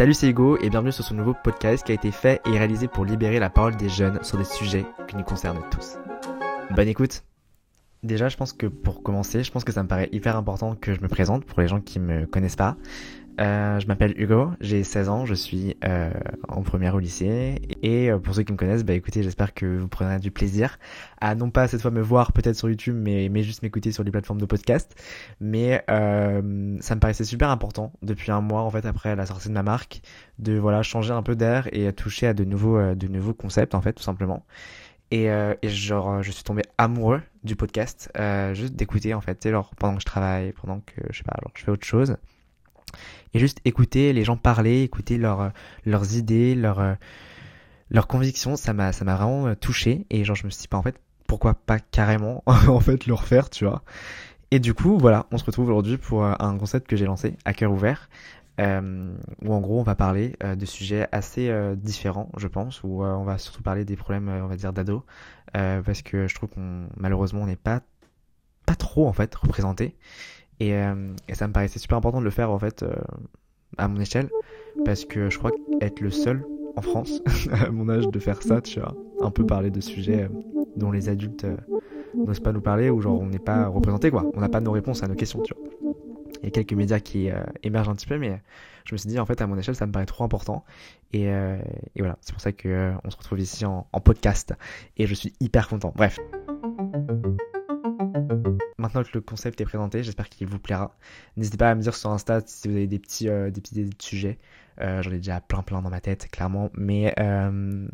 Salut c'est Hugo et bienvenue sur ce nouveau podcast qui a été fait et réalisé pour libérer la parole des jeunes sur des sujets qui nous concernent tous. Bonne écoute Déjà je pense que pour commencer, je pense que ça me paraît hyper important que je me présente pour les gens qui me connaissent pas. Euh, je m'appelle Hugo, j'ai 16 ans, je suis euh, en première au lycée. Et euh, pour ceux qui me connaissent, bah écoutez, j'espère que vous prendrez du plaisir à non pas cette fois me voir peut-être sur YouTube, mais, juste m'écouter sur les plateformes de podcast. Mais ça me paraissait super important depuis un mois en fait après la sortie de ma marque, de voilà changer un peu d'air et toucher à de nouveaux, de nouveaux concepts en fait tout simplement. Et, euh, et genre je suis tombé amoureux du podcast, euh, juste d'écouter en fait, tu genre pendant que je travaille, pendant que je sais pas, alors je fais autre chose. Et juste écouter les gens parler, écouter leurs leurs idées, leurs leurs convictions, ça m'a ça m'a vraiment euh, touché. Et genre je me suis dit pas en fait pourquoi pas carrément en fait le refaire, tu vois. Et du coup, voilà, on se retrouve aujourd'hui pour euh, un concept que j'ai lancé à cœur ouvert euh, où en gros on va parler euh, de sujets assez euh, différents, je pense, où euh, on va surtout parler des problèmes, on va dire, d'ados, parce que je trouve qu'on malheureusement on n'est pas pas trop en fait représenté. Et, et, ça me paraissait super important de le faire en fait à mon échelle parce que je crois être le seul en France à mon âge de faire ça, tu vois, un peu parler de sujets dont les adultes n'osent pas nous parler ou genre on n'est pas représenté quoi, on n'a pas nos réponses à nos questions, tu vois. Il y a quelques médias qui émergent un petit peu, mais je me suis dit en fait à mon échelle ça me paraît trop important et, et voilà c'est pour ça que on se retrouve ici en podcast et je suis hyper content. Bref. Maintenant que le concept est présenté, j'espère qu'il vous plaira. N'hésitez pas à me dire sur Insta si vous avez des petits, euh, des de sujets. Euh, J'en ai déjà plein plein dans ma tête, clairement, mais euh,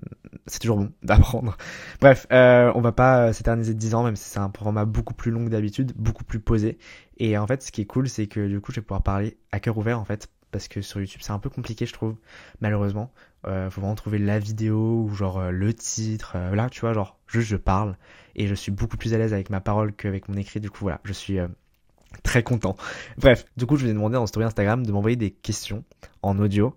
c'est toujours bon d'apprendre. Bref, on va pas s'éterniser de 10 ans, même si c'est un format beaucoup plus long que d'habitude, beaucoup plus posé. Et en fait, ce qui est cool, c'est que du coup, je vais pouvoir parler à cœur ouvert, en fait, parce que sur YouTube c'est un peu compliqué je trouve malheureusement euh, faut vraiment trouver la vidéo ou genre euh, le titre euh, là tu vois genre juste je parle et je suis beaucoup plus à l'aise avec ma parole qu'avec mon écrit du coup voilà je suis euh, très content. Bref du coup je vous ai demandé en story Instagram de m'envoyer des questions en audio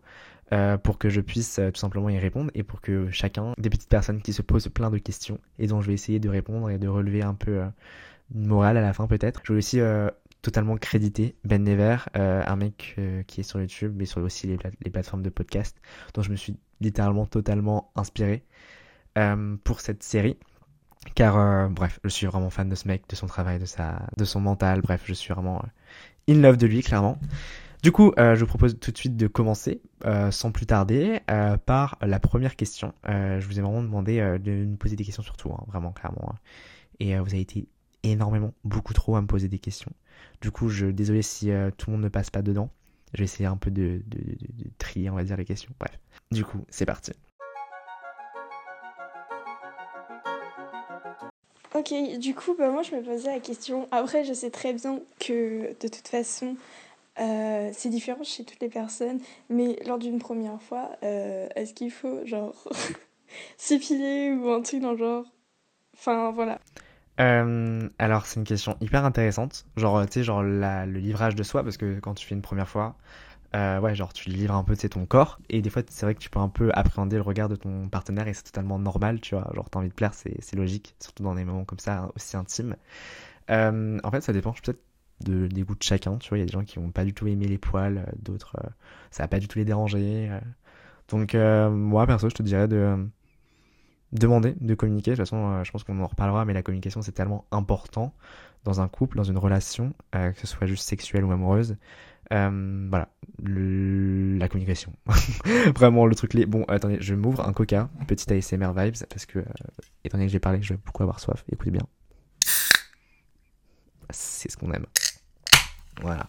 pour que je puisse tout simplement y répondre et pour que chacun des petites personnes qui se posent plein de questions et dont je vais essayer de répondre et de relever un peu une morale à la fin peut-être. Je vais aussi totalement crédité Ben Never, euh, un mec euh, qui est sur YouTube, mais sur aussi les, pla les, plateformes de podcast, dont je me suis littéralement totalement inspiré euh, pour cette série. Car euh, bref, je suis vraiment fan de ce mec, de son travail, de sa, de son mental. Bref, je suis vraiment in love de lui, clairement. Du coup, je vous propose tout de suite de commencer, sans plus tarder, par la première question. je vous ai vraiment demandé de me poser des questions sur tout, hein, vraiment, clairement. Hein. Et vous avez été énormément, beaucoup trop à me poser des questions. Du coup, je désolé si euh, tout le monde ne passe pas dedans. Je vais essayer un peu de, trier, on va dire, les questions. Bref. Du coup, c'est parti. Ok, du coup, bah, moi je me posais la question. Après, je sais très bien que de toute façon, euh, c'est différent chez toutes les personnes. Mais lors d'une première fois, euh, est-ce qu'il faut, genre, s'épiler ou un truc dans le genre? Enfin, voilà. Euh, alors c'est une question hyper intéressante, genre tu sais genre la, le livrage de soi parce que quand tu fais une première fois, euh, ouais genre tu livres un peu tu sais ton corps et des fois c'est vrai que tu peux un peu appréhender le regard de ton partenaire et c'est totalement normal tu vois genre t'as envie de plaire c'est logique surtout dans des moments comme ça aussi intimes. Euh, en fait ça dépend peut-être de, des goûts de chacun tu vois il y a des gens qui vont pas du tout aimer les poils, d'autres euh, ça va pas du tout les déranger. euh. donc euh, moi perso je te dirais de demander de communiquer. De toute façon, euh, je pense qu'on en reparlera, mais la communication, c'est tellement important dans un couple, dans une relation, euh, que ce soit juste sexuelle ou amoureuse. Euh, voilà, la communication. Vraiment le truc. Les... Bon, attendez, je m'ouvre un coca, petit ASMR vibes, parce que, euh, étant donné que j'ai parlé, je vais beaucoup avoir soif. Écoutez bien. C'est ce qu'on aime. Voilà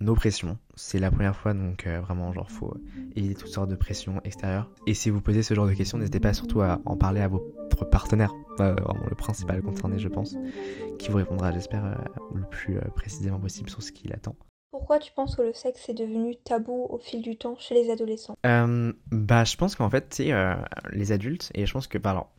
nos pressions. C'est la première fois, donc euh, vraiment, genre, faut éviter toutes sortes de pressions extérieures. Et si vous posez ce genre de questions, n'hésitez pas surtout à en parler à votre partenaire, euh, vraiment le principal concerné, je pense, qui vous répondra, j'espère, euh, le plus précisément possible sur ce qu'il attend. Pourquoi tu penses que le sexe est devenu tabou au fil du temps chez les adolescents? Bah, je pense qu'en fait, euh, les adultes, et je pense que, bah, alors,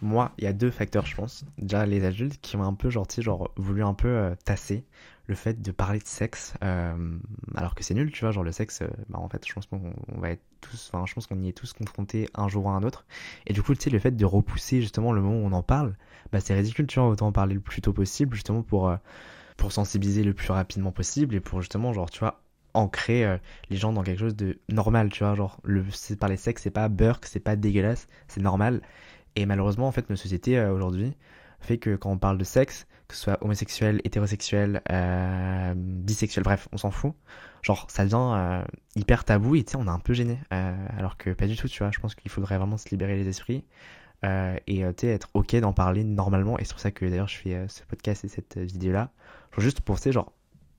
moi, il y a deux facteurs, je pense. Déjà, les adultes qui ont un peu, genre, voulu un peu tasser le fait de parler de sexe, euh, alors que c'est nul, tu vois, genre le sexe, euh, bah en fait, je pense qu'on on va être tous, enfin, je pense qu'on y est tous confrontés un jour ou un autre. Et du coup, tu sais, le fait de repousser justement le moment où on en parle, bah c'est ridicule, tu vois, autant en parler le plus tôt possible, justement pour, euh, pour sensibiliser le plus rapidement possible et pour justement, genre, tu vois, ancrer euh, les gens dans quelque chose de normal, tu vois. Genre, le, parler sexe, c'est pas burk, c'est pas dégueulasse, c'est normal. Et malheureusement, en fait, notre société euh, aujourd'hui fait que quand on parle de sexe, que ce soit homosexuel, hétérosexuel, euh, bisexuel, bref, on s'en fout. Genre, ça devient euh, hyper tabou et tu sais, on est un peu gêné. Euh, alors que pas du tout, tu vois. Je pense qu'il faudrait vraiment se libérer les esprits et tu être ok d'en parler normalement. Et c'est pour ça que d'ailleurs, je fais ce podcast et cette vidéo-là. Genre, juste pour, tu genre,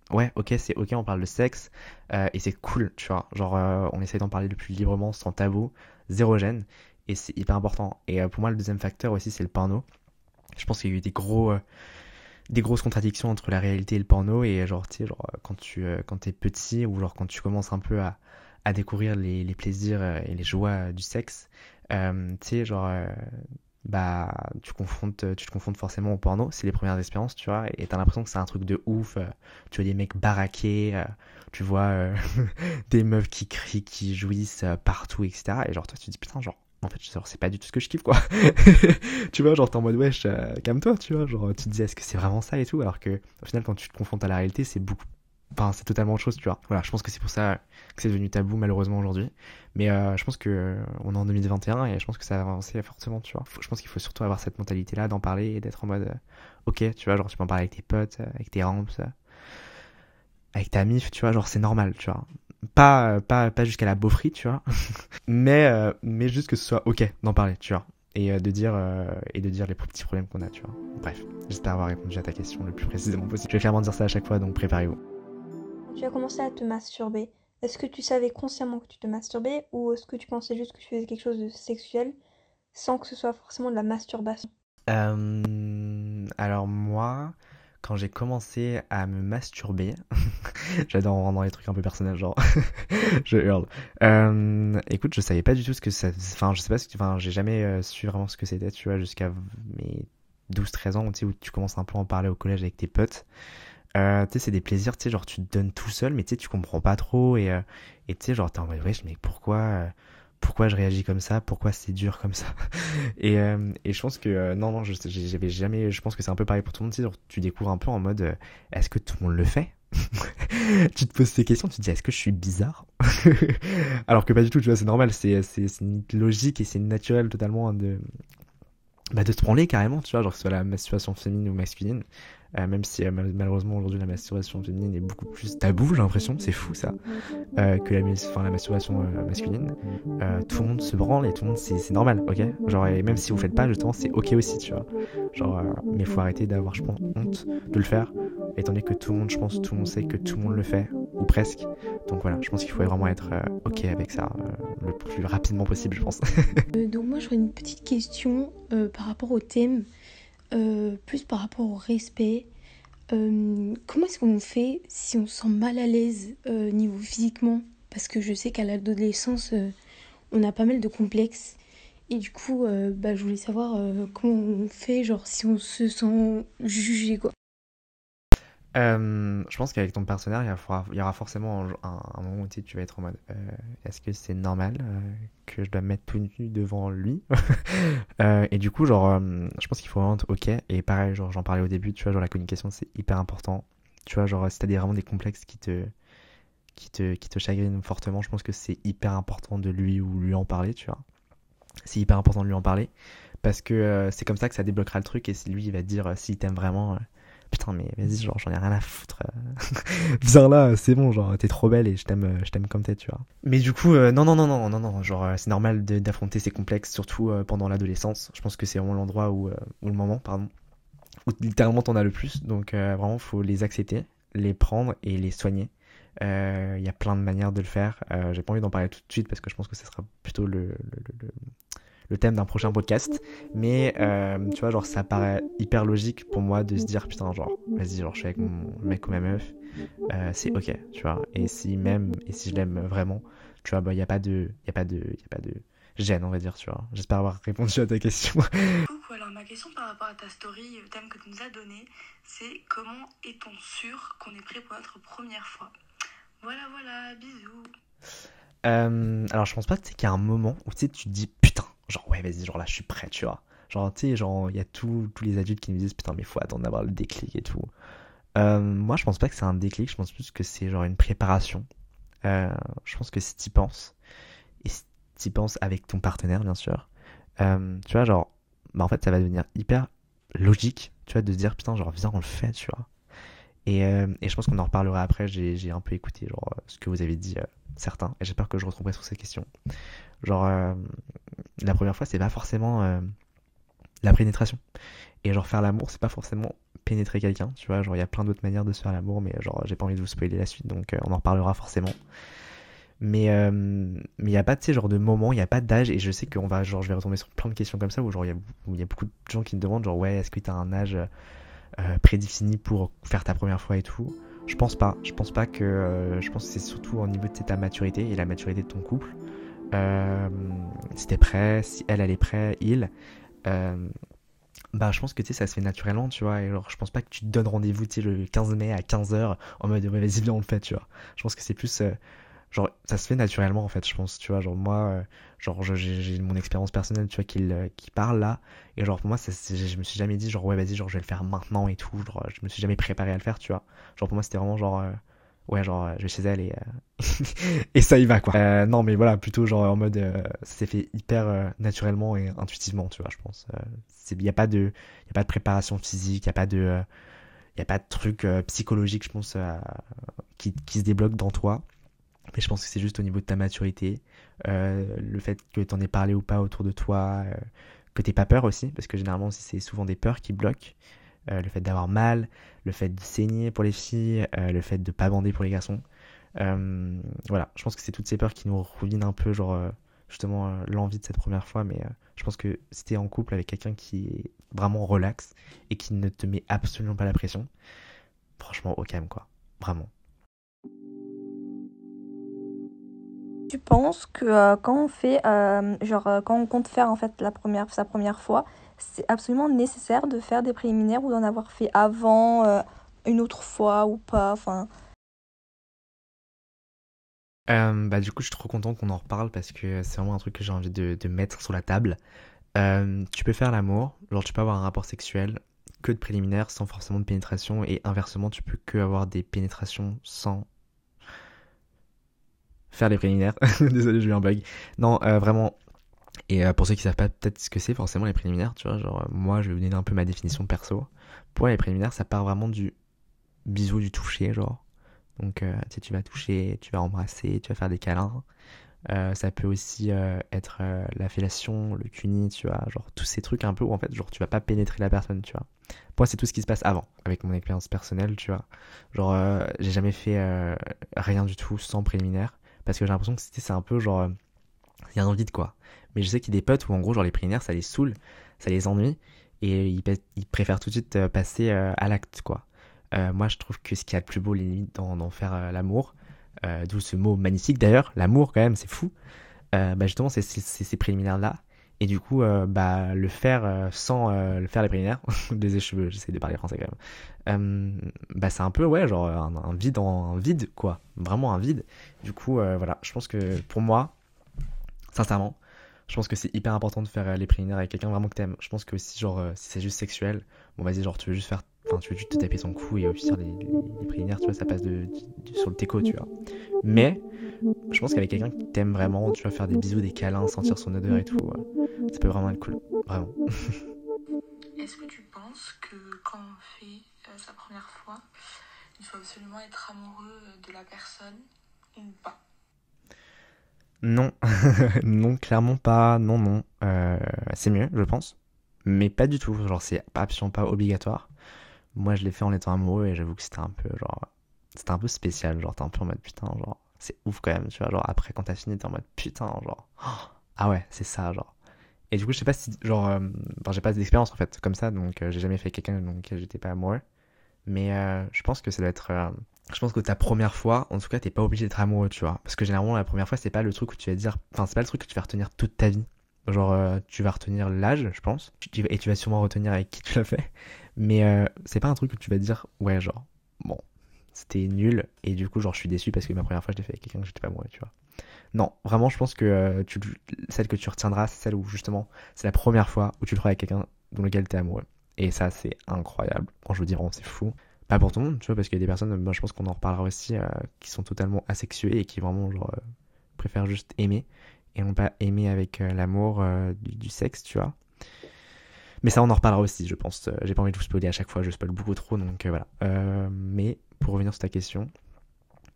ouais, ok, c'est ok, on parle de sexe et c'est cool, tu vois. Genre, on essaye d'en parler le plus librement, sans tabou, zéro gêne. Et c'est hyper important. Et pour moi, le deuxième facteur aussi, c'est le porno. Je pense qu'il y a eu des gros, euh, des grosses contradictions entre la réalité et le porno et genre tu sais genre euh, quand tu euh, quand t'es petit ou genre quand tu commences un peu à, à découvrir les, les plaisirs euh, et les joies euh, du sexe euh, tu sais genre euh, bah tu confrontes tu te confrontes forcément au porno. C'est les premières expériences tu vois et t'as l'impression que c'est un truc de ouf euh, tu vois des mecs baraqués euh, tu vois euh, des meufs qui crient qui jouissent euh, partout etc et genre toi tu te dis putain genre en fait, genre, c'est pas du tout ce que je kiffe, quoi. tu vois, genre, t'es en mode, wesh, euh, calme-toi, tu vois. Genre, tu te dis, est-ce que c'est vraiment ça et tout Alors que, au final, quand tu te confrontes à la réalité, c'est beaucoup. Enfin, c'est totalement autre chose, tu vois. Voilà, je pense que c'est pour ça que c'est devenu tabou, malheureusement, aujourd'hui. Mais euh, je pense que euh, on est en 2021 et je pense que ça va avancer fortement, tu vois. Je pense qu'il faut surtout avoir cette mentalité-là, d'en parler et d'être en mode, euh, ok, tu vois, genre, tu peux en parler avec tes potes, euh, avec tes ramps, euh, avec ta mif, tu vois, genre, c'est normal, tu vois. Pas, pas, pas jusqu'à la beaufrie, tu vois. mais, euh, mais juste que ce soit ok d'en parler, tu vois. Et euh, de dire, euh, et de dire les petits problèmes qu'on a, tu vois. Bref, j'espère avoir répondu à ta question le plus précisément possible. Je vais clairement dire ça à chaque fois, donc préparez-vous. Tu as commencé à te masturber, est-ce que tu savais consciemment que tu te masturbais ou est-ce que tu pensais juste que tu faisais quelque chose de sexuel sans que ce soit forcément de la masturbation? Alors moi, quand j'ai commencé à me masturber, j'adore rendre les trucs un peu personnels, genre, je hurle. Euh, écoute, je savais pas du tout ce que ça, enfin, je sais pas ce que, enfin, j'ai jamais euh, su vraiment ce que c'était, tu vois, jusqu'à mes 12-13 ans, tu sais, où tu commences un peu à en parler au collège avec tes potes. Euh, tu sais, c'est des plaisirs, tu sais, genre, tu te donnes tout seul, mais tu sais, tu comprends pas trop, et, euh, et tu sais, genre, t'es en mode, wesh, mais pourquoi, euh, pourquoi je réagis comme ça, pourquoi c'est dur comme ça. Et, euh, et je pense que euh, non, non, j'avais jamais. Je pense que c'est un peu pareil pour tout le monde. Tu, tu découvres un peu en mode euh, est-ce que tout le monde le fait? Tu te poses ces questions, tu te dis est-ce que je suis bizarre? Alors que pas du tout, tu vois, c'est normal, c'est logique et c'est naturel totalement de bah, de se branler carrément, tu vois, genre que ce soit la masturbation féminine ou masculine. Euh, même si euh, mal- malheureusement aujourd'hui la masturbation féminine est beaucoup plus tabou, j'ai l'impression, c'est fou ça, euh, que la, masturbation masculine. Tout le monde se branle et tout le monde c'est normal, ok? Genre et même si vous faites pas justement c'est ok aussi, tu vois. Genre mais faut arrêter d'avoir je pense honte de le faire étant donné que tout le monde je pense tout le monde sait que tout le monde le fait ou presque. Donc voilà, je pense qu'il faut vraiment être ok avec ça le plus rapidement possible, je pense. Donc moi j'aurais une petite question par rapport au thème, euh, plus par rapport au respect. Euh, comment est-ce qu'on fait si on se sent mal à l'aise euh, niveau physiquement? Parce que je sais qu'à l'adolescence, on a pas mal de complexes. Et du coup, bah, je voulais savoir comment on fait, genre si on se sent jugé, quoi. Euh, je pense qu'avec ton partenaire, il y, aura, forcément un, moment où tu vas être en mode euh, est-ce que c'est normal euh, que je dois me mettre tout nu devant lui Et du coup, genre, je pense qu'il faut vraiment être ok. Et pareil, genre, j'en parlais au début, tu vois, genre, la communication, c'est hyper important. Tu vois, genre, si t'as des, vraiment des complexes qui te, qui te, qui te chagrinent fortement, je pense que c'est hyper important de lui ou lui en parler, tu vois. C'est hyper important de lui en parler. Parce que c'est comme ça que ça débloquera le truc. Et lui, il va dire s'il t'aime vraiment. Euh, Putain, mais vas-y, genre, j'en ai rien à foutre. euh. Viens là, c'est bon, genre, t'es trop belle et je t'aime, euh, je t'aime comme t'es, tu vois. Mais du coup, euh, non, non, non, non, non, non, genre, euh, c'est normal d'affronter ces complexes, surtout euh, pendant l'adolescence. Je pense que c'est vraiment l'endroit où, euh, où le moment, pardon, où littéralement t'en as le plus. Donc, euh, vraiment, faut les accepter, les prendre et les soigner. Euh, Il y a plein de manières de le faire. Euh, J'ai pas envie d'en parler tout de suite parce que je pense que ça sera plutôt le- le thème d'un prochain podcast. Mais euh, tu vois, genre, ça paraît hyper logique pour moi de se dire, putain, genre, vas-y, genre, je suis avec mon mec ou ma meuf, euh, c'est ok, tu vois. Et si même, et si je l'aime vraiment, tu vois, bah, il n'y a pas de, y a pas de, y a pas de gêne, on va dire, tu vois. J'espère avoir répondu à ta question. Coucou, alors ma question par rapport à ta story, le thème que tu nous as donné, c'est comment est-on sûr qu'on est prêt pour notre première fois? Voilà, voilà, bisous. Euh, alors, je pense pas qu'il y a un moment où tu sais, tu te dis putain, genre ouais, vas-y, genre là, je suis prêt, tu vois. Genre, tu sais, genre, il y a tous les adultes qui nous disent putain, mais faut attendre d'avoir le déclic et tout. Euh, moi, je pense pas que c'est un déclic, je pense plus que c'est genre une préparation. euh, je pense que si t'y penses, et si t'y penses avec ton partenaire, bien sûr, euh, tu vois, genre, bah en fait, ça va devenir hyper logique, tu vois, de se dire, putain, genre, viens, on le fait, tu vois. Et, et je pense qu'on en reparlera après, j'ai un peu écouté, genre, ce que vous avez dit, certains, et j'espère que je retomberai sur ces questions. Genre, la première fois, c'est pas forcément la pénétration. Et genre, faire l'amour, c'est pas forcément pénétrer quelqu'un, tu vois. Genre, il y a plein d'autres manières de se faire l'amour, mais genre, j'ai pas envie de vous spoiler la suite, donc euh, on en reparlera forcément. Mais euh, mais il n'y a pas, de sais, genre de moment, il n'y a pas d'âge, et je sais qu'on va, genre, je vais retomber sur plein de questions comme ça, où genre, il y, a beaucoup de gens qui me demandent, genre, ouais, est-ce que tu as un âge euh, prédéfini pour faire ta première fois et tout Je pense pas. Je pense pas que. je pense que c'est surtout au niveau de ta maturité et la maturité de ton couple. Si t'es prêt, si elle, elle est prête, il bah je pense que tu sais ça se fait naturellement tu vois. Alors je pense pas que tu te donnes rendez-vous le 15 mai à 15h en mode ouais, vas-y viens on le fait tu vois. Je pense que c'est plus euh, genre ça se fait naturellement en fait je pense tu vois. Genre moi euh, genre j'ai mon expérience personnelle tu vois qui, qui parle là. Et genre pour moi ça, je me suis jamais dit genre ouais vas-y genre je vais le faire maintenant et tout. Genre je me suis jamais préparé à le faire tu vois. Genre pour moi c'était vraiment genre euh, ouais genre je vais chez elle et et ça y va quoi. Euh, non mais voilà plutôt genre en mode euh, ça s'est fait hyper euh, naturellement et intuitivement tu vois je pense. Il y a pas de y a pas de préparation physique il y a pas de il y a pas de truc psychologique je pense qui, qui se débloque dans toi. Mais je pense que c'est juste au niveau de ta maturité le fait que t'en aies parlé ou pas autour de toi que t'aies pas peur aussi parce que généralement c'est souvent des peurs qui bloquent euh, le fait d'avoir mal, le fait de saigner pour les filles, euh, le fait de pas bander pour les garçons. Euh, voilà, je pense que c'est toutes ces peurs qui nous ruinent un peu, genre justement l'envie de cette première fois, mais je pense que si t'es en couple avec quelqu'un qui est vraiment relax et qui ne te met absolument pas la pression, franchement, au calme quoi, vraiment. Tu penses que quand on fait, genre quand on compte faire en fait la première, sa première fois, c'est absolument nécessaire de faire des préliminaires ou d'en avoir fait avant, euh, une autre fois ou pas, enfin... Euh, bah du coup je suis trop content qu'on en reparle parce que c'est vraiment un truc que j'ai envie de, de, mettre sur la table. Euh, tu peux faire l'amour, genre tu peux avoir un rapport sexuel que de préliminaires sans forcément de pénétration et inversement tu peux que avoir des pénétrations sans faire les préliminaires. Désolé j'ai eu un bug. Non vraiment et euh, pour ceux qui savent pas peut-être ce que c'est forcément les préliminaires, tu vois, genre moi je vais vous donner un peu ma définition perso. Pour les préliminaires, ça part vraiment du bisou, du toucher, genre. Donc euh, tu, sais, tu vas toucher, tu vas embrasser, tu vas faire des câlins. Euh, ça peut aussi être la fellation, le cuni, tu vois, genre tous ces trucs un peu où en fait, genre tu vas pas pénétrer la personne, tu vois. Pour moi, c'est tout ce qui se passe avant, avec mon expérience personnelle, tu vois. Genre, j'ai jamais fait rien du tout sans préliminaire, parce que j'ai l'impression que c'était c'est un peu genre, il y a un vide quoi. Mais je sais qu'il y a des potes où en gros, genre les préliminaires, ça les saoule, ça les ennuie, et ils, préfèrent tout de suite euh, passer euh, à l'acte, quoi. Euh, moi, je trouve que ce qui a le plus beau, limite, dans, faire l'amour, d'où ce mot magnifique d'ailleurs, l'amour quand même, c'est fou, bah justement, c'est ces préliminaires-là. Et du coup, bah, le faire sans le faire les préliminaires, des cheveux, j'essaie de parler français quand même, bah, c'est un peu, ouais, genre un, un, vide un vide, quoi. Vraiment un vide. Du coup, voilà, je pense que pour moi, sincèrement, je pense que c'est hyper important de faire euh, les préliminaires avec quelqu'un vraiment que t'aimes. Je pense que si genre euh, si c'est juste sexuel, bon vas-y genre tu veux juste faire, enfin tu veux juste te taper son cou et pire les, les, préliminaires tu vois ça passe de, sur le teco tu vois. Mais je pense qu'avec quelqu'un qui t'aime vraiment, tu vas faire des bisous, des câlins, sentir son odeur et tout, ça peut vraiment être cool, vraiment. Est-ce que tu penses que quand on fait euh, sa première fois, il faut absolument être amoureux de la personne ou pas? Non, non, clairement pas. Non, non. Euh, c'est mieux, je pense. Mais pas du tout. Genre, c'est absolument pas obligatoire. Moi, je l'ai fait en étant amoureux et j'avoue que c'était un peu, genre, c'était un peu spécial. Genre, t'es un peu en mode putain, genre, c'est ouf quand même, tu vois. Genre, après, quand t'as fini, t'es en mode putain, genre, ah ouais, c'est ça, genre. Et du coup, je sais pas si, genre, euh, j'ai pas d'expérience en fait, comme ça, donc euh, j'ai jamais fait quelqu'un dont j'étais pas amoureux. Mais je pense que ça doit être je pense que ta première fois, en tout cas, t'es pas obligé d'être amoureux, tu vois. Parce que généralement, la première fois, c'est pas le truc où tu vas dire. Enfin, c'est pas le truc que tu vas retenir toute ta vie. Genre, euh, tu vas retenir l'âge, je pense. Et tu vas sûrement retenir avec qui tu l'as fait. Mais euh, c'est pas un truc où tu vas dire, ouais, genre, bon, c'était nul. Et du coup, genre, je suis déçu parce que ma première fois, je l'ai fait avec quelqu'un que j'étais pas amoureux, tu vois. Non, vraiment, je pense que euh, tu, celle que tu retiendras, c'est celle où justement, c'est la première fois où tu le feras avec quelqu'un dont lequel t'es amoureux. Et ça, c'est incroyable. Quand je vous dis, vraiment, c'est fou. Pas pour tout le monde, tu vois, parce qu'il y a des personnes, moi je pense qu'on en reparlera aussi, euh, qui sont totalement asexuées et qui vraiment, genre, euh, préfèrent juste aimer et non pas aimer avec euh, l'amour du, sexe, tu vois. Mais ça, on en reparlera aussi, je pense. J'ai pas envie de vous spoiler à chaque fois, je spoil beaucoup trop, donc voilà. mais pour revenir sur ta question,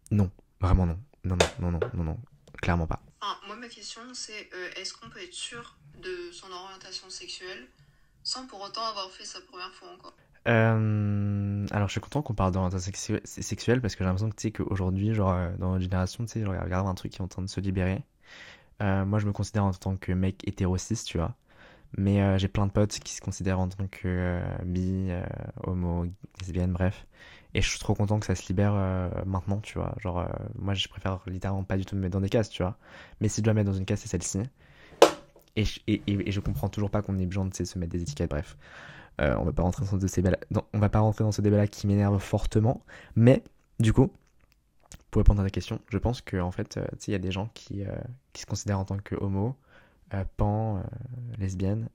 non, vraiment non. Non, non, non, non, non, non, clairement pas. moi, ma question, c'est est-ce qu'on peut être sûr de son orientation sexuelle sans pour autant avoir fait sa première fois encore euh, alors, je suis content qu'on parle d'orientation sexuelle parce que j'ai l'impression que, tu sais, qu'aujourd'hui, genre, euh, dans notre génération, tu sais, genre, a un truc qui est en train de se libérer. Euh, moi, je me considère en tant que mec hétérociste, tu vois. Mais j'ai plein de potes qui se considèrent en tant que bi, homo, lesbienne, bref. Et je suis trop content que ça se libère maintenant, tu vois. Genre, moi, je préfère littéralement pas du tout me mettre dans des cases, tu vois. Mais si je dois me mettre dans une case, c'est celle-ci. Et, je comprends toujours pas qu'on ait besoin de se mettre des étiquettes, bref. Euh, on va pas rentrer dans ce débat on va pas rentrer dans ce débat-là qui m'énerve fortement. Mais, du coup, pour répondre à ta question, je pense qu'en en fait, euh, il y a des gens qui, euh, qui, se considèrent en tant que homo, pan, lesbienne,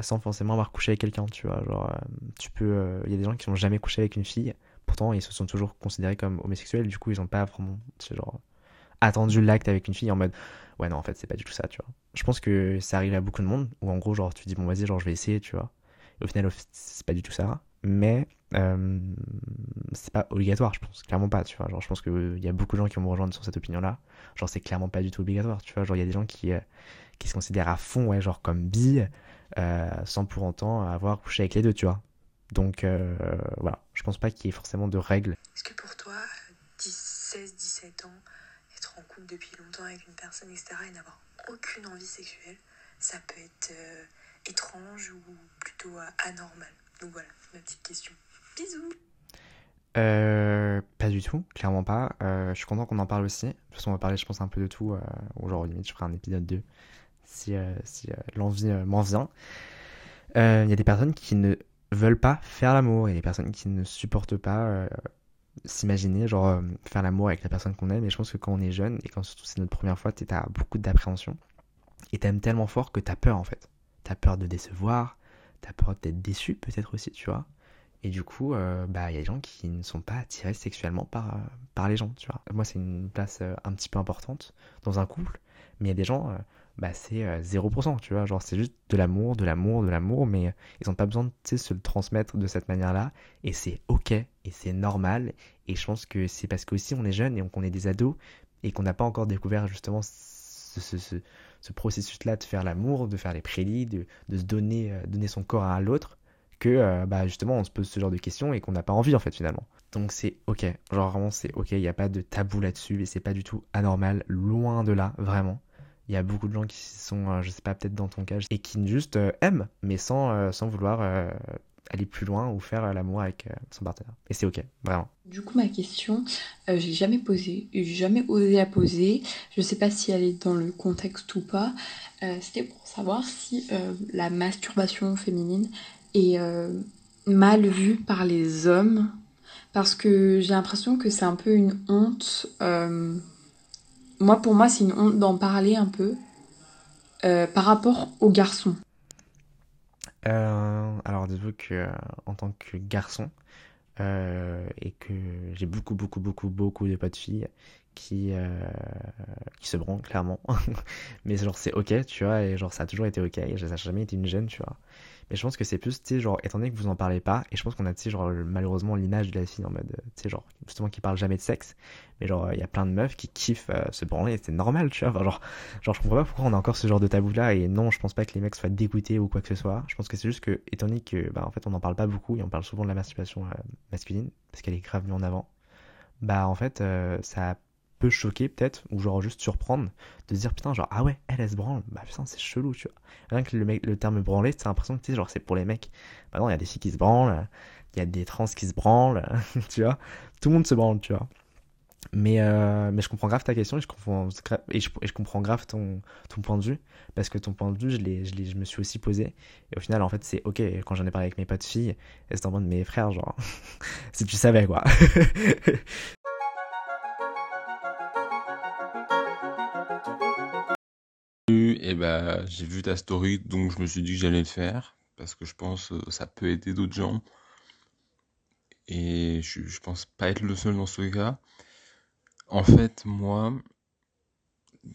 sans forcément avoir couché avec quelqu'un, tu vois. Genre, peux. Il y a des gens qui n'ont jamais couché avec une fille, pourtant ils se sont toujours considérés comme homosexuels, du coup ils n'ont pas vraiment, genre, attendu l'acte avec une fille en mode ouais non en fait c'est pas du tout ça tu vois je pense que ça arrive à beaucoup de monde où en gros genre tu dis bon vas-y genre je vais essayer tu vois au final, c'est pas du tout ça. Mais euh, c'est pas obligatoire, je pense. Clairement pas, tu vois. Genre, je pense qu'il y a beaucoup de gens qui vont me rejoindre sur cette opinion-là. Genre, c'est clairement pas du tout obligatoire, tu vois. Genre, il y a des gens qui, euh, qui se considèrent à fond, ouais, genre comme bi, euh, sans pour autant avoir couché avec les deux, tu vois. Donc, voilà. Je pense pas qu'il y ait forcément de règles. Est-ce que pour toi, 16, 17 ans, être en couple depuis longtemps avec une personne, etc., et n'avoir aucune envie sexuelle, ça peut être étrange ou plutôt anormal Donc voilà, ma petite question. Bisous euh, pas du tout, clairement pas. Euh, je suis content qu'on en parle aussi. De toute façon, on va parler, je pense, un peu de tout. Euh, ou genre, limite, je ferai un épisode 2 si, euh, si l'envie m'en vient. Il y a des personnes qui ne veulent pas faire l'amour. Il y a des personnes qui ne supportent pas s'imaginer, genre, faire l'amour avec la personne qu'on aime. Et je pense que quand on est jeune, et quand surtout c'est notre première fois, tu as beaucoup d'appréhension. Et t'aimes tellement fort que t'as peur, en fait t'as peur de décevoir, t'as peur d'être déçu peut-être aussi, tu vois. Et du coup, euh, bah, il y a des gens qui ne sont pas attirés sexuellement par, euh, par les gens, tu vois. Moi, c'est une place euh, un petit peu importante dans un couple, mais il y a des gens, bah, c'est 0%, tu vois. Genre, c'est juste de l'amour, de l'amour, de l'amour, mais ils n'ont pas besoin de se le transmettre de cette manière-là. Et c'est ok, et c'est normal. Et je pense que c'est parce qu'aussi on est jeune et qu'on est des ados, et qu'on n'a pas encore découvert justement ce, ce, ce processus-là de faire l'amour, de faire les prélis, de, se donner, euh, donner son corps à l'autre, que euh, bah, justement on se pose ce genre de questions et qu'on n'a pas envie en fait finalement. Donc c'est ok, genre vraiment c'est ok, il n'y a pas de tabou là-dessus et c'est pas du tout anormal, loin de là, vraiment. Il y a beaucoup de gens qui sont, euh, je sais pas, peut-être dans ton cas, et qui juste aiment, mais sans, sans vouloir aller plus loin ou faire l'amour avec son partenaire. Et c'est ok, vraiment. Du coup, ma question, euh, j'ai jamais posé, j'ai jamais osé la poser. Je sais pas si elle est dans le contexte ou pas. Euh, c'était pour savoir si euh, la masturbation féminine est mal vue par les hommes. Parce que j'ai l'impression que c'est un peu une honte. Moi, pour moi, c'est une honte d'en parler un peu par rapport aux garçons. alors, dites-vous que en tant que garçon, euh, et que j'ai beaucoup, beaucoup, beaucoup, beaucoup de potes filles qui, euh, qui se branlent clairement. mais genre, c'est ok, tu vois, et genre, ça a toujours été ok, et ça n'a jamais été une gêne, tu vois. Mais je pense que c'est plus, tu sais, genre, étant donné que vous en parlez pas, et je pense qu'on a, tu sais, genre, malheureusement, l'image de la fille en mode, tu sais, genre, justement, qui parle jamais de sexe, mais genre, il y a plein de meufs qui kiffent euh, se branler, c'est normal, tu vois. Genre, genre, je comprends pas pourquoi on a encore ce genre de tabou-là, et non, je pense pas que les mecs soient dégoûtés ou quoi que ce soit. Je pense que c'est juste que, étant donné que, bah, en fait, on en parle pas beaucoup, et on parle souvent de la masturbation euh, masculine, parce qu'elle est grave mise en avant, bah, en fait, euh, ça peut choquer peut-être, ou genre juste surprendre, de dire putain, genre ah ouais, elle, se branle, bah putain, c'est chelou, tu vois. Rien que le, mec, le terme branler, c'est l'impression que tu sais, genre c'est pour les mecs. Bah non, il y a des filles qui se branlent, il y a des trans qui se branlent, tu vois. Tout le monde se branle, tu vois. Mais, euh, mais je comprends grave ta question et je comprends, et je, comprends grave ton, ton point de vue parce que ton point de vue, je, l'ai, je, je me suis aussi posé. Et au final, en fait, c'est ok. Quand j'en ai parlé avec mes potes filles, elles étaient en mode, mes frères, genre, si tu savais quoi. Et bah, j'ai vu ta story, donc je me suis dit que j'allais le faire, parce que je pense que ça peut aider d'autres gens. et je, pense pas être le seul dans ce cas. En fait, moi,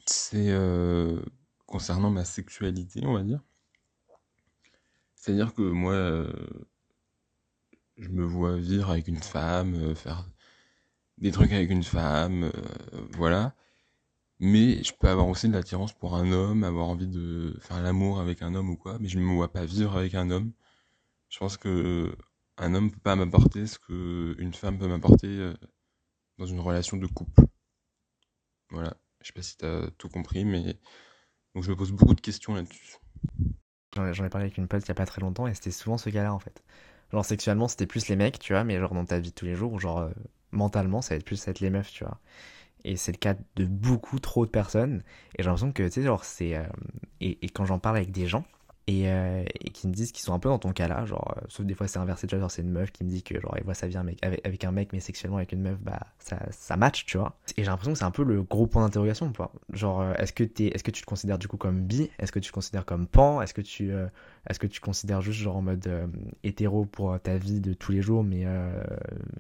c'est euh, concernant ma sexualité, on va dire. C'est-à-dire que moi, euh, je me vois vivre avec une femme, euh, faire des trucs avec une femme, euh, voilà. Mais je peux avoir aussi de l'attirance pour un homme, avoir envie de faire l'amour avec un homme ou quoi, mais je ne me vois pas vivre avec un homme. Je pense que un homme peut pas m'apporter ce que une femme peut m'apporter euh, dans une relation de couple. Voilà. Je sais pas si t'as tout compris, mais je me pose beaucoup de questions là-dessus. J'en ai, parlé avec une pote il y a pas très longtemps et c'était souvent ce cas-là en fait. Genre sexuellement c'était plus les mecs, tu vois, mais genre dans ta vie de tous les jours, genre euh, mentalement ça va être plus être les meufs, tu vois. Et c'est le cas de beaucoup trop de personnes. Et j'ai l'impression que, tu sais, genre, c'est. euh, et, quand j'en parle avec des gens, et, euh, qui me disent qu'ils sont un peu dans ton cas là, genre, euh, sauf des fois c'est inversé, vois, genre c'est une meuf qui me dit que, genre, elle voit sa vie avec, avec un mec, mais sexuellement avec une meuf, bah, ça, ça match, tu vois. Et j'ai l'impression que c'est un peu le gros point d'interrogation, quoi. Genre, euh, est-ce que, t'es, est-ce que tu te considères du coup comme bi? Est-ce que tu te considères comme pan? Est-ce que tu. est-ce que tu considères juste genre en mode euh, hétéro pour ta vie de tous les jours, mais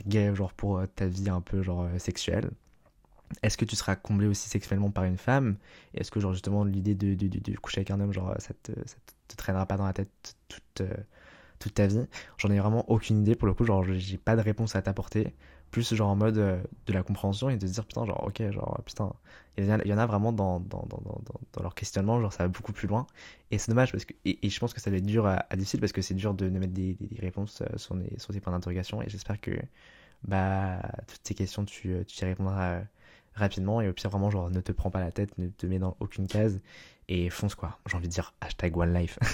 gay genre pour ta vie un peu genre sexuelle? Est-ce que tu seras comblé aussi sexuellement par une femme? Est-ce que genre justement l'idée de, de, de, coucher avec un homme, genre ça te, ça te, traînera pas dans la tête toute, euh, toute ta vie? J'en ai vraiment aucune idée pour le coup, genre j'ai pas de réponse à t'apporter. Plus genre en mode euh, de la compréhension et de se dire putain genre ok genre putain il y, y en a vraiment dans, dans, dans, dans, leur questionnement genre ça va beaucoup plus loin. Et c'est dommage parce que et, je pense que ça va être dur à, à difficile parce que c'est dur de, mettre des, des, des réponses euh, sur, des, sur des points d'interrogation. Et j'espère que bah toutes ces questions tu, tu y répondras rapidement et au pire vraiment genre ne te prends pas la tête ne te mets dans aucune case et fonce quoi j'ai envie de dire hashtag one life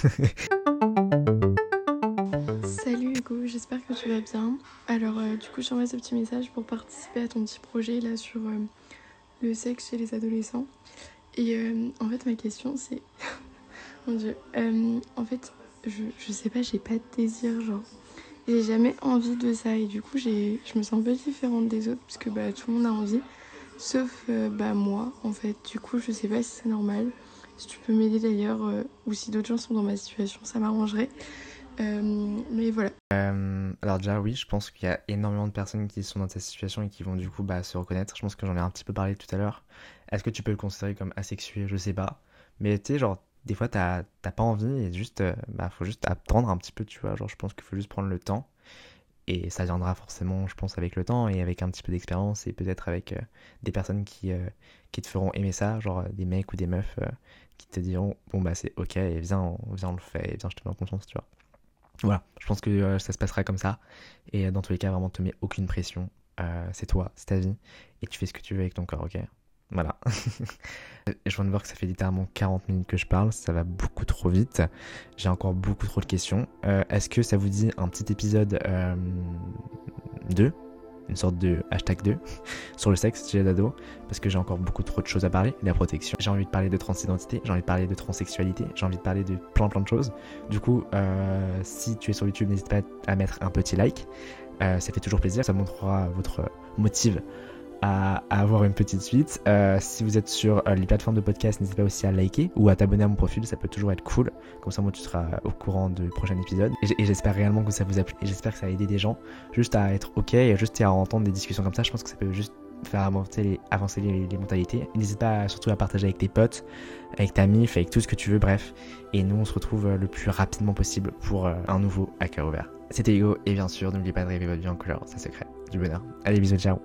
Salut Hugo, j'espère que tu vas bien. Alors euh, du coup j'envoie ce petit message pour participer à ton petit projet là sur euh, le sexe chez les adolescents. Et euh, en fait ma question c'est... Mon dieu. en fait je, je sais pas, j'ai pas de désir genre. J'ai jamais envie de ça et du coup je me sens un peu différente des autres parce que bah, tout le monde a envie. Sauf euh, bah, moi en fait. Du coup je sais pas si c'est normal. Si tu peux m'aider d'ailleurs euh, ou si d'autres gens sont dans ma situation ça m'arrangerait. Euh, mais voilà. Alors déjà oui je pense qu'il y a énormément de personnes qui sont dans ta situation et qui vont du coup bah, se reconnaître je pense que j'en ai un petit peu parlé tout à l'heure est-ce que tu peux le considérer comme asexué? Je sais pas mais tu sais genre des fois t'as pas envie et juste bah faut juste attendre un petit peu tu vois genre je pense qu'il faut juste prendre le temps et ça viendra forcément je pense avec le temps et avec un petit peu d'expérience et peut-être avec euh, des personnes qui euh, qui te feront aimer ça genre euh, des mecs ou des meufs qui te diront bon bah c'est ok viens on, viens on le fait et viens je te mets en confiance tu vois voilà, je pense que ça se passera comme ça. Et dans tous les cas, vraiment, te mets aucune pression. C'est toi, c'est ta vie. Et tu fais ce que tu veux avec ton corps, ok? Voilà. Je viens de voir que ça fait littéralement 40 minutes que je parle. Ça va beaucoup trop vite. J'ai encore beaucoup trop de questions. Euh, Est-ce que ça vous dit un petit épisode euh, 2 une sorte de hashtag 2 sur le sexe chez les ados parce que j'ai encore beaucoup trop de choses à parler la protection j'ai envie de parler de transidentité j'ai envie de parler de transsexualité j'ai envie de parler de plein plein de choses du coup euh, si tu es sur YouTube n'hésite pas à mettre un petit like Euh, ça fait toujours plaisir ça montrera votre motive à, avoir une petite suite. Euh, si vous êtes sur euh, les plateformes de podcast n'hésitez pas aussi à liker ou à t'abonner à mon profil ça peut toujours être cool. Comme ça moi tu seras au courant du prochain épisode. Et j'espère réellement que ça vous a plu. Et j'espère que ça a aidé des gens juste à être ok et juste à entendre des discussions comme ça. Je pense que ça peut juste faire avancer les, mentalités. N'hésite pas surtout à partager avec tes potes avec ta mif avec tout ce que tu veux. Bref. Et nous on se retrouve euh, le plus rapidement possible pour un nouveau à cœur ouvert. C'était Hugo et bien sûr n'oubliez pas de rêver votre vie en couleur. C'est secret du bonheur. Allez bisous ciao